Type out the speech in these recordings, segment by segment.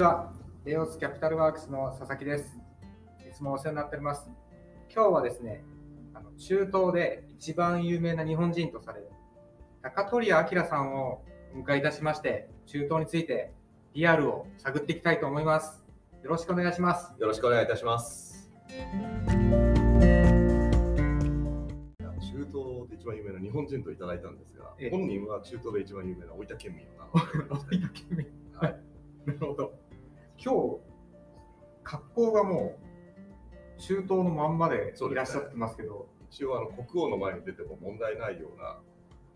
ちは。レオスキャピタルワークスの佐々木です。いつもお世話になっております。今日はですね、あの中東で一番有名な日本人とされる高取明さんをお迎えいたしまして、中東についてリアルを探っていきたいと思います。よろしくお願いします。よろしくお願いいたします。中東で一番有名な日本人といただいたんですがええ、本人は中東で一番有名な大分県民を名乗っておりましてはい。今日、格好がもう中東のまんまでいらっしゃってますけど、一応あの国王の前に出ても問題ないような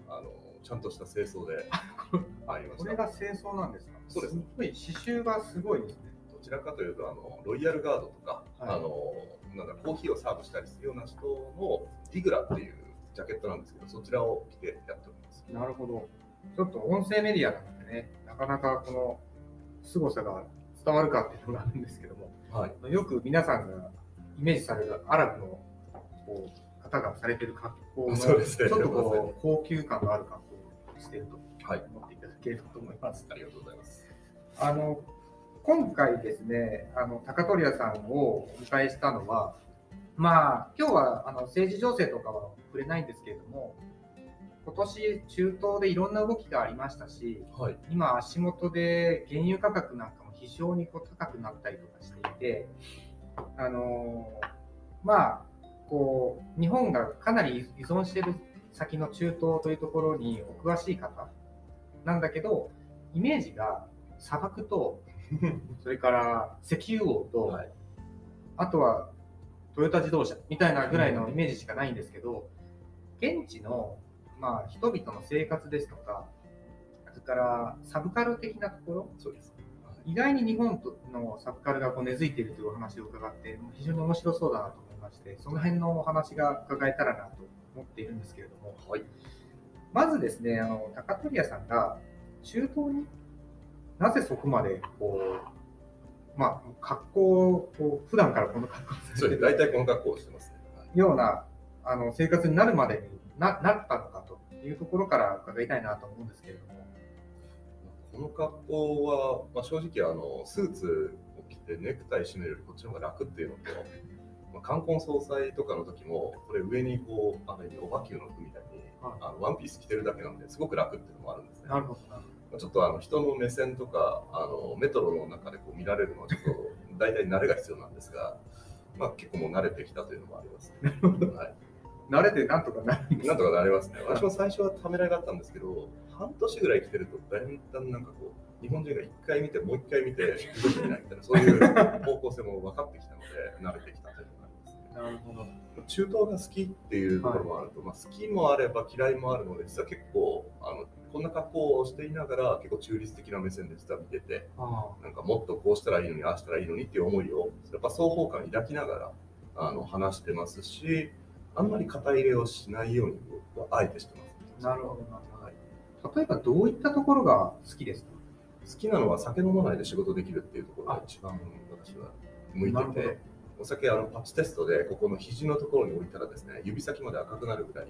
あのちゃんとした清掃でありました。これが清掃なんですか？そうですすごい、刺繍がすごいですね。どちらかというとあのロイヤルガードとか、はいあのなんだコーヒーをサーブしたりするような人のディグラっていうジャケットなんですけど、そちらを着てやっております。なるほど。ちょっと音声メディアなのでね、なかなかこの凄さが伝わるかっていうのがあるんですけども、はい。よく皆さんがイメージされるアラブのこう方がされてる格好も、ちょっとこう高級感のある格好をしているとはい。思っていただければと思います。ありがとうございます。あの今回ですね、あの高取屋さんをお迎えしたのは、まあ今日はあの政治情勢とかは触れないんですけれども、今年中東でいろんな動きがありましたし、はい。今足元で原油価格なんかも非常にこう高くなったりとかしていて、あのまあこう日本がかなり依存している先の中東というところにお詳しい方なんだけど、イメージが砂漠と それから石油王と、はいあとはトヨタ自動車みたいなぐらいのイメージしかないんですけど、現地の、まあ、人々の生活ですとか、それからサブカル的なところ、そうです。意外に日本のサブカルがこう根付いているというお話を伺って、非常に面白そうだなと思いまして、その辺のお話が伺えたらなと思っているんですけれども、はい。まずですね、あの高取屋さんが中東になぜそこまでこう、まあ、格好をこう普段からこの格好をそうです。さ大体この格好をしてますね。はいようなあの生活になるまでにななったのかというところから伺いたいなと思うんですけれども。この格好は、まあ、正直あのスーツを着てネクタイ締めるよりこっちの方が楽っていうのと、まあ、冠婚葬祭とかの時もこれ上にこうある意味オバキューの服みたいに、はいあのワンピース着てるだけなんですごく楽っていうのもあるんですね。なるほどちょっとあの人の目線とかあのメトロの中でこう見られるのはちょっと 大体慣れが必要なんですが、まあ、結構もう慣れてきたというのもあります、ね。はい慣れてなんとかななんとかなりますね。私も最初はためらいがあったんですけど、半年ぐらい来てると、だんだんなんかこう、日本人が一回見て、もう一回見て、動き見ないみたいな、そういう方向性も分かってきたので、慣れてきたというのがありますね。なるほど。中東が好きっていうところもあると、まあ、好きもあれば嫌いもあるので、実は結構、あのこんな格好をしていながら、結構中立的な目線で実は見てて、あなんかもっとこうしたらいいのに、ああしたらいいのにっていう思いを、やっぱ双方感抱きながらあの話してますし、あんまり肩入れをしないように僕はあえてしてます。あなるほどなるほはいど。例えばどういったところが好きですか？好きなのは酒飲まないで仕事できるっていうところが一番私は向いてて、お酒あのパッチテストでここの肘のところに置いたらですね、指先まで赤くなるぐらい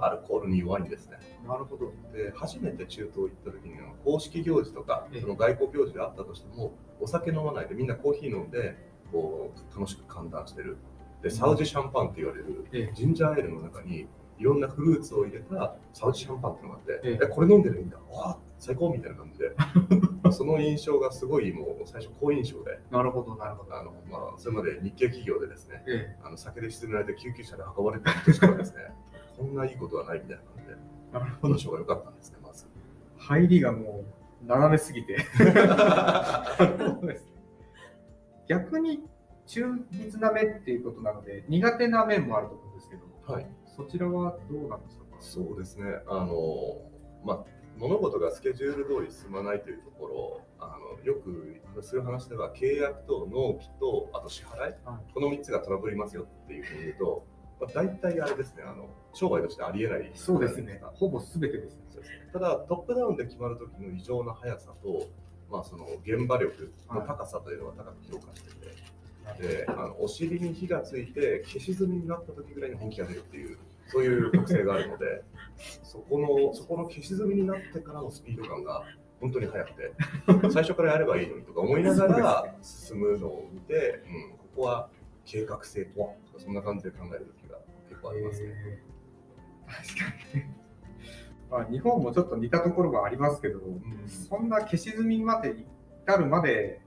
アルコールに弱いんですね。なるほど。で、初めて中東行った時には公式行事とかええその外交行事であったとしても、お酒飲まないでみんなコーヒー飲んでこう楽しく歓談してる。で、サウジシャンパンって言われるええジンジャーエールの中にいろんなフルーツを入れたサウジシャンパンってのがあって、えええこれ飲んでるんだ、わあ、最高みたいな感じで、その印象がすごいもう最初好印象で、なるほど、なるほど。あのまあ、それまで日系企業でですね、えあの酒で沈められて救急車で運ばれてる人しかですね、こんないいことはないみたいな感じで、え、なるほど。印象が良かったんですね、まず。入りがもう斜めすぎて。逆に中立な目っていうことなので、苦手な面もあると思うんですけど、はいそちらはどうなんでしょうか？そうですね、あのまあ、物事がスケジュール通り進まないというところ、あのよくする話では、契約と納期と、あと支払い、はい。この3つがトラブりますよっていうふうに言うと、まあ、大体あれですね。あの、商売としてありえないそうですね。ほぼ全てですね。そうですねただ、トップダウンで決まるときの異常な速さと、まあ、その現場力の高さというのは高く評価してて、であのお尻に火がついて消し済みになった時ぐらいに本気が出るっていうそういう特性があるのでそこのそこの消し済みになってからのスピード感が本当に早くて、最初からやればいいのにとか思いながら進むのを見て、うん、ここは計画性とはとか、そんな感じで考える時が結構ありますね。えー確かに。まあ、日本もちょっと似たところがありますけど、そんな消し済みまで至るまで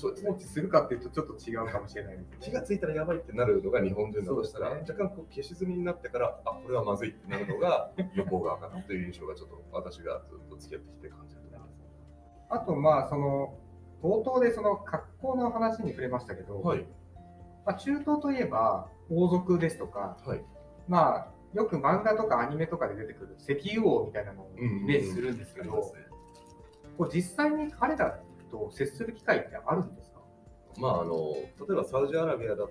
放。置するかっていうとちょっと違うかもしれないです気がついたらやばいってなるのが日本人だとしたら、そうです若干こう消し済みになってから、あこれはまずいってなるのが 向こう側かなという印象がちょっと私がずっと付き合ってきて感じるところです。あとまあその冒頭でその格好の話に触れましたけど、はい、まあ、中東といえば王族ですとか、はい、まあよく漫画とかアニメとかで出てくる石油王みたいなのをイメージするんですけど、ありますね。こう実際に彼らと接する機会ってあるんですか？まああの例えばサウジアラビアだと、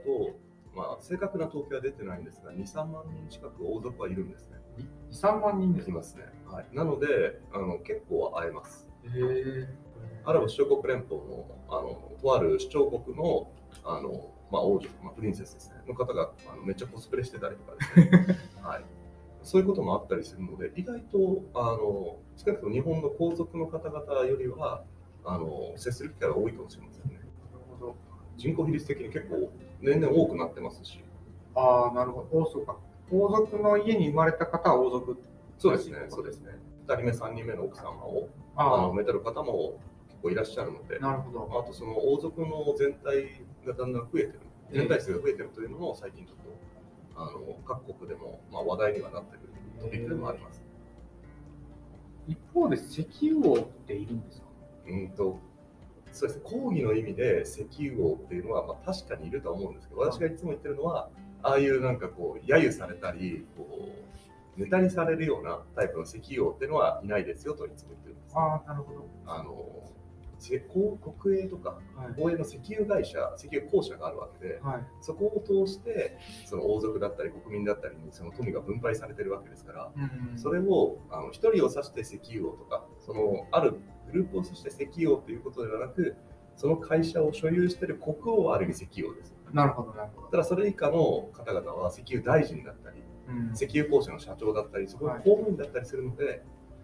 まあ、正確な統計は出てないんですが、2、3万人近く王族はいるんですね。2、3万人ですかい。ますね。はい、なのであの、結構会えます。へーアラブ首長国連邦のあのとある首長国のあの、まあ、王女、まあ、プリンセスですね、の方があのめっちゃコスプレしてたりとかですね、はい、そういうこともあったりするので、意外とあの少なくとも日本の皇族の方々よりはあの接する機会が多いかもしれませんね。なるほど人口比率的に結構年々多くなってますし、ああ、なるほど。王そうか。王族の家に生まれた方は王族。そうですね、そうですね。2人目、3人目の奥様をあのあめでる方も結構いらっしゃるのであ、、なるほど。あとその王族の全体がだんだん増えてる、全体数が増えてるというのも最近ちょっとあの各国でもまあ話題にはなってくるトピックでもあります。一方で石油王っているんですか？うんとそうですね、講義の意味で石油王っていうのは、まあ、確かにいるとは思うんですけど、私がいつも言ってるのは、ああいうなんかこう、揶揄されたり、こう、ネタにされるようなタイプの石油王っていうのはいないですよといつも言ってるんですね、ああ、なるほど。あの国営とかはい。防衛の石油会社、石油公社があるわけで、はい。そこを通して、その王族だったり国民だったりにその富が分配されてるわけですから、うんそれをあの一人を指して石油王とか、そのあるグループを指して石油王ということではなく、その会社を所有している国王はある意味石油王です。なるほど、なるほど。ただそれ以下の方々は石油大臣だったり、うん石油公社の社長だったり、そこの公務員だったりするので、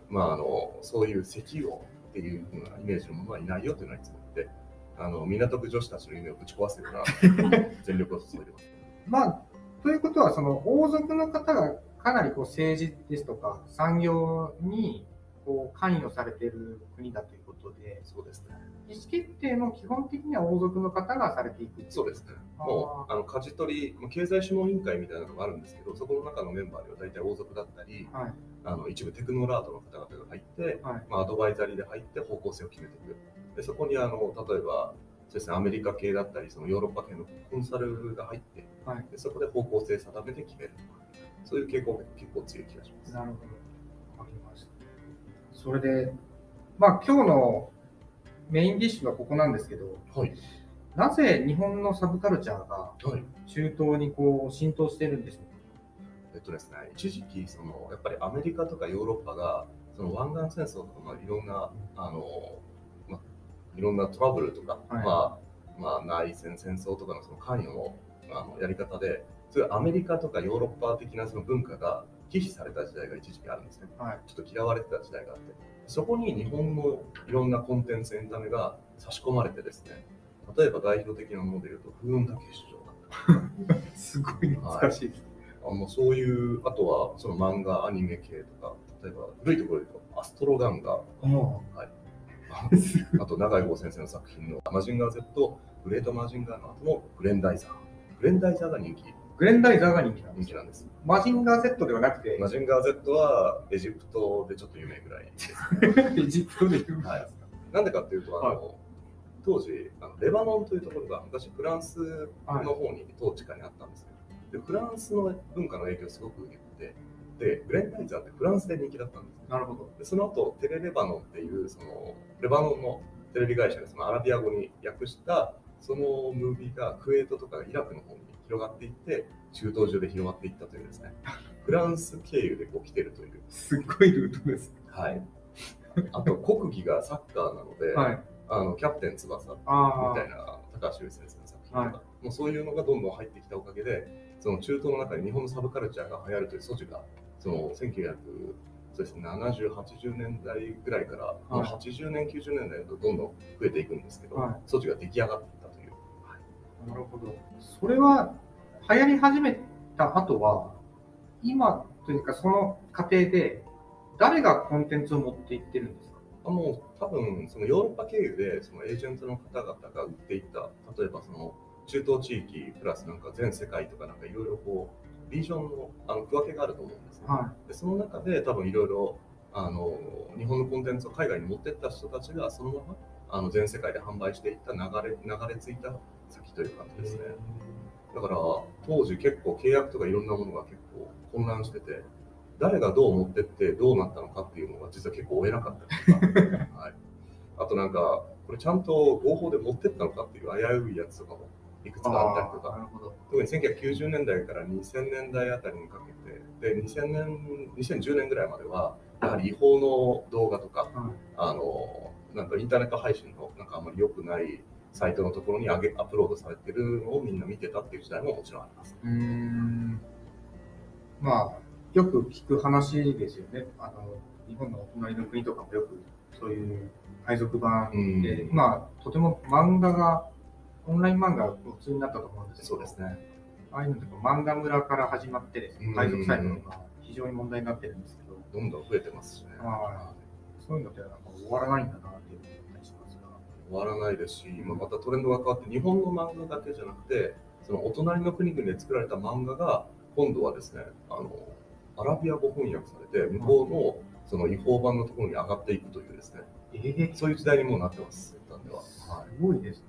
まあ、あのそういう石油王っていうふうなイメージのものはいないよというのはいつも言って、あの港区女子たちの夢をぶち壊すような 全力を注いでます。まあ、ということは、その王族の方がかなりこう政治ですとか産業にこう関与されている国だということで、そうですね。意思決定も基本的には王族の方がされていく。そうですね。もうあの舵取り、まあ経済諮問委員会みたいなのがあるんですけど、そこの中のメンバーには大体王族だったり、はい。あの一部テクノラードの方々が入って、はい。まあ、アドバイザリーで入って方向性を決めていく。でそこにあの例えばそうです、ね、アメリカ系だったり、そのヨーロッパ系のコンサルが入って、はいでそこで方向性定めて決めるとか、そういう傾向が結構強い気がします。なるほど。それで、まあ今日のメインディッシュはここなんですけど、はい。なぜ日本のサブカルチャーがはい。中東にこう浸透してるんでしょう？えっとですね、一時期その、やっぱりアメリカとかヨーロッパが、その湾岸戦争とか、まあ、いろんな、あの、まあ、いろんなトラブルとか、はいまあ、まあ、内戦、戦争とかのその関与のあのやり方で、そういうアメリカとかヨーロッパ的なその文化が忌避された時代が一時期あるんですね。はい。ちょっと嫌われてた時代があって、そこに日本のいろんなコンテンツ、エンタメが差し込まれてですね、例えば代表的なもので言うと、風雲竹市場だった。り すごい難しいです。あのそういう、あとはその漫画、アニメ系とか、例えば古いところで言うと、アストロガンガ、もはい、う あと長井剛先生の作品のマジンガー Z、グレートマジンガーの後のグレンダイザー。グレンダイザーが人気グレンダイザーが人気なんです。人気なんです。マジンガー Z ではなくて、マジンガー Z はエジプトでちょっと有名ぐらいです。エジプトで有名ですか、はいなんでかっていうと、あの当時あの、レバノンというところが昔フランスの方に統治下にあったんですけど、でフランスの文化の影響をすごく受けてて、で、グレンダイザーってフランスで人気だったんです。なるほど。でその後テレレバノンっていうそのレバノンのテレビ会社がそのアラビア語に訳したそのムービーがクウェートとかイラクの方に広がっていって中東中で広まっていったというですね フランス経由でこう来てるという、すっごいルートです。はい、あと国技がサッカーなので、はい。あのキャプテン翼みあたいな高橋由先生の作品とか、はいもうそういうのがどんどん入ってきたおかげでその中東の中に日本のサブカルチャーが流行るという素地がそのそうですね、70、80年代ぐらいから、はいもう80年、90年代だとどんどん増えていくんですけど、はい装置が出来上がっ。なるほど。それは流行り始めた後は、今というかその過程で、誰がコンテンツを持っていってるんですか？あもう多分そのヨーロッパ経由でそのエージェントの方々が売っていった、例えばその中東地域プラスなんか全世界とかなんかいろいろこう、リージョンのあの区分けがあると思うんですね。はでその中で多分いろいろあの日本のコンテンツを海外に持ってった人たちがそのままあの全世界で販売していった流れ流れ着いた先という感じですね。だから当時結構契約とかいろんなものが結構混乱してて、誰がどう持ってってどうなったのかっていうのが実は結構追えなかったりとか、はい、あとなんかこれちゃんと合法で持ってったのかっていう危ういやつとかもいくつかあったりとか、なるほど。特に1990年代から2000年代あたりにかけて、で2000年、2010年ぐらいまでは、やはり違法の動画とか、はいあのなんかインターネット配信のなんかあんまり良くないサイトのところに上げアップロードされてるのをみんな見てたっていう時代ももちろんあります。うーん。まあ、よく聞く話ですよね。あの、日本のお隣の国とかもよくそういう配属版うんで、まあ、とても漫画が、オンライン漫画が普通になったと思うんですけど、そうですね。ああいうのってこう漫画村から始まってですね、うん配属サイトとか非常に問題になってるんですけど、どんどん増えてますしね。はそういうのってなんか終わらないんだなっていう。終わらないですし、今またトレンドが変わって、日本の漫画だけじゃなくて、そのお隣の国々で作られた漫画が、今度はですね、あのアラビア語翻訳されて、向こうのその違法版のところに上がっていくというですね、ええそういう時代にもうなってます、一旦では。はいすごいですね。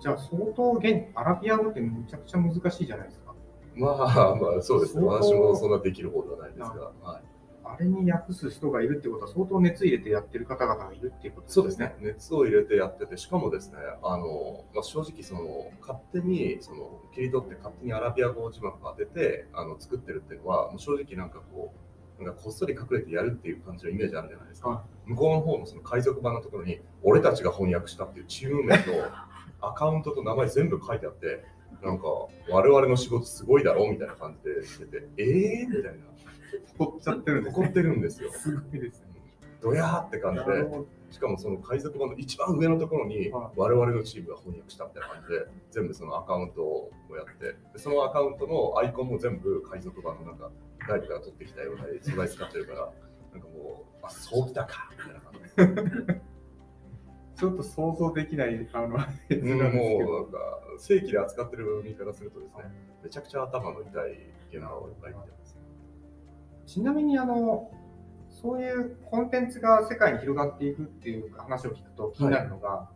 じゃあ相当現、アラビア語ってむちゃくちゃ難しいじゃないですか。まあまあ、そうですね。私もそんなできる方ではないですが、はい、あれに訳す人がいるってことは相当熱入れてやってる方々がいるっていうことそうですね。。熱を入れてやってて、しかもですね、あのまあ、正直その、勝手にその切り取って、勝手にアラビア語字幕を当ててあの作ってるっていうのは、もう正直なんかこう、なんかこっそり隠れてやるっていう感じのイメージあるじゃないですか。は向こうの方のその海賊版のところに、俺たちが翻訳したっていうチーム名と、アカウントと名前全部書いてあって、なんか、我々の仕事すごいだろうみたいな感じでしてて、えーみたいな。怒っちゃってるんです怒ってるんですよ。すごいですね。ドヤーって感じで、しかもその海賊版の一番上のところにはい我々のチームが翻訳したみたいな感じで、全部そのアカウントをやって、でそのアカウントのアイコンも全部海賊版のなんか、外部から取ってきたような素材使ってるから、なんかもう、あ、そうきたかみたいな感じで。ちょっと想像できない、あの、もうなんか、正規で扱ってる身からするとですね、めちゃくちゃ頭の痛い現場をいっぱい見てます。ちなみにあの、そういうコンテンツが世界に広がっていくっていう話を聞くと気になるのが、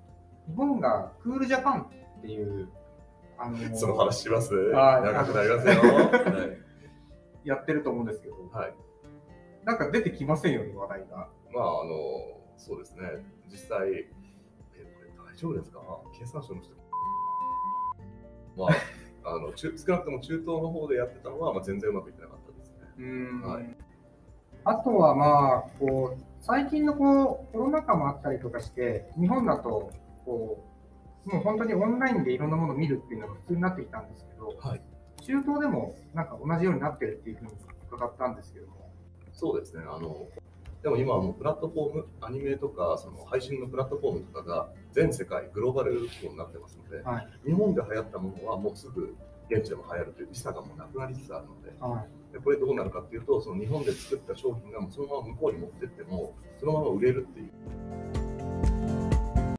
日本がクールジャパンっていう、あのその話します？はい長くなりますよ。はいやってると思うんですけど、はい。なんか出てきませんよね、話題が。まあ、あの、そうですね、実際、え、これ大丈夫ですか？経産省の人。まあ、あの中少なくとも中東の方でやってたのは、まあ、全然うまくいってなか。うんはいあとはまあ、こう、最近のこうコロナ禍もあったりとかして、日本だと、こう、もう本当にオンラインでいろんなものを見るっていうのが普通になってきたんですけど、はい。中東でもなんか同じようになってるっていうふうに伺ったんですけども、そうですね。あの、でも今はもうプラットフォーム、アニメとか、その配信のプラットフォームとかが全世界、グローバルになってますので、はい。日本で流行ったものはもうすぐ現地でも流行るという時差がもうなくなりつつあるので、はい。でこれどうなるかっていうと、その日本で作った商品がもうそのまま向こうに持ってっても、そのまま売れるっていう、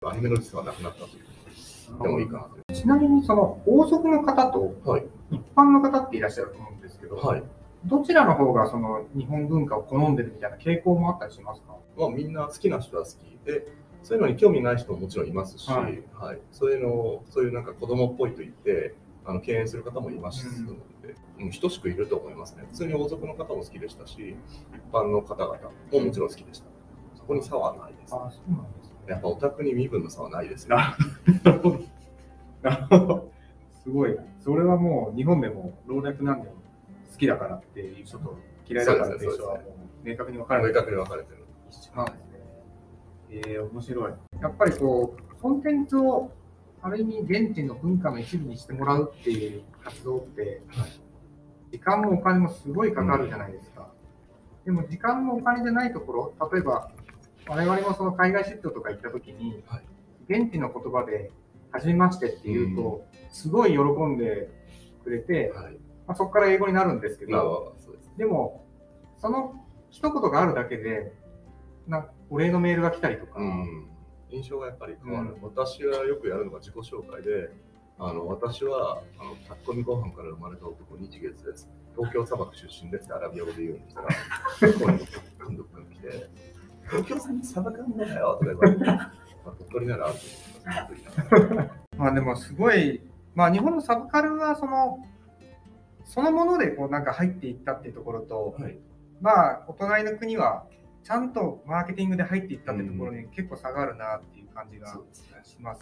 アニメの時差がなくなったというでもいいかなといちなみにその王族の方とう。はい。一般の方っていらっしゃると思うんですけど、はい。どちらの方がその日本文化を好んでるみたいな傾向もあったりしますか？まあ、みんな好きな人は好きで、そういうのに興味ない人ももちろんいますし、ははいいそういうのを、そういうなんか子供っぽいと言って、敬遠する方もいますので、うん、等しくいると思いますね。普通に王族の方も好きでしたし、一般の方々ももちろん好きでした。そこに差はないです。あそうなんですね。やっぱオタクに身分の差はないですよ。なるほど。なるほど。すごい。それはもう日本でも老若男女好きだからっていう人と嫌いだからっていう人はもう明確に分かれて明確に分かれてる。一緒なんですね。えー、面白い。やっぱりこう、コンテンツをある意味現地の文化の一部にしてもらうっていう活動って、時間もお金もすごいかかるじゃないですか。でも時間もお金じゃないところ、例えば我々もその海外出張とか行った時に、はい現地の言葉で初めましてって言うと、すごい喜んでくれて、はい。まあ、そこから英語になるんですけまあ、ど、でも、その一言があるだけで、なお礼のメールが来たりとか、うん。印象がやっぱり変わる。うん私はよくやるのが自己紹介で、あの私はあの炊き込みご飯から生まれた男、日月です。東京砂漠出身ですってアラビア語で言うんですが、ここに監督が来て、東京さんに砂漠あんだよとか言われて、まあ、鳥取ならあると思います。まあでもすごい、まあ日本のサブカルはその、そのものでこうなんか入っていったっていうところと、はい。まあお隣の国はちゃんとマーケティングで入っていったってところに結構差があるなっていう感じが。します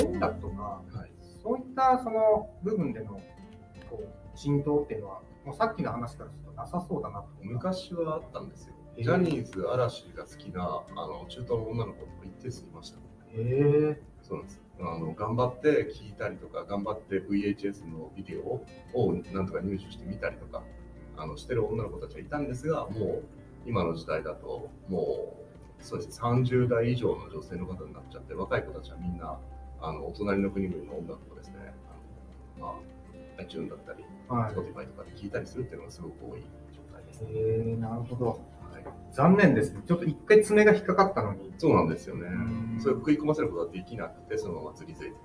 ね。音楽とか、はい。そういったその部分でのこう浸透っていうのは、もうさっきの話からするとなさそうだなと。昔はあったんですよ。えージャニーズ、嵐が好きなあの中東の女の子も一定数いました。へえそうなんです。あの頑張って聞いたりとか、頑張って VHS のビデオをなんとか入手してみたりとか、あのしてる女の子たちはいたんですが、もう今の時代だと、もうそうですね、30代以上の女性の方になっちゃって、若い子たちはみんな、あのお隣の国々の音楽をですね、あのまあ、iTunes だったり、はい Spotify とかで聞いたりするっていうのがすごく多い状態ですね。なるほど。はい残念ですね。ちょっと一回爪が引っかかったのに。そうなんですよねうん。それを食い込ませることはできなくて、そのまま釣り付いて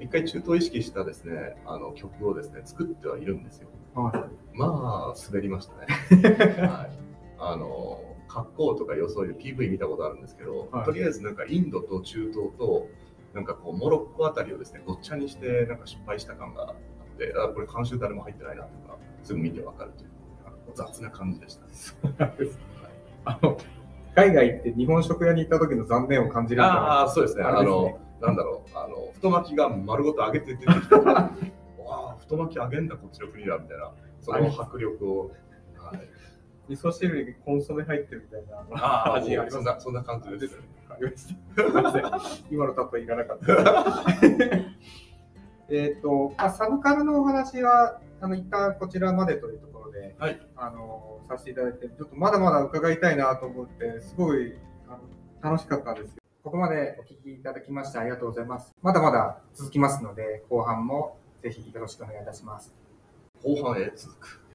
一回中東を意識したですね、あの曲をですね、作ってはいるんですよ。はいまあ、滑りましたね。はい。あの、格好とか予想で PV 見たことあるんですけど、はいとりあえずなんかインドと中東と、なんかこう、モロッコあたりをですね、ごっちゃにして、なんか失敗した感があって、あ、これ監修誰も入ってないなとか、すぐ見てわかるという、雑な感じでした、ね。そうなんです。あの、海外行って日本食屋に行った時の残念を感じるああ、そうですね。あねの、なんだろう、あの、太巻きが丸ごと揚げて出てきた。わあ、太巻き揚げんだ、こっちの国だ、みたいな。その迫力を。はい、味噌汁にコンソメ入ってるみたいなああ、味ありますそんな、そんな感じです。あり今の例えいらなかった。えっと、まあ、サブカルのお話は、あの、一旦こちらまでというとで、はいあの、させていただいて、ちょっとまだまだ伺いたいなと思って、すごいあの楽しかったんですよ。ここまでお聞きいただきましてありがとうございます。まだまだ続きますので、後半もぜひよろしくお願いいたします。後半へ続く。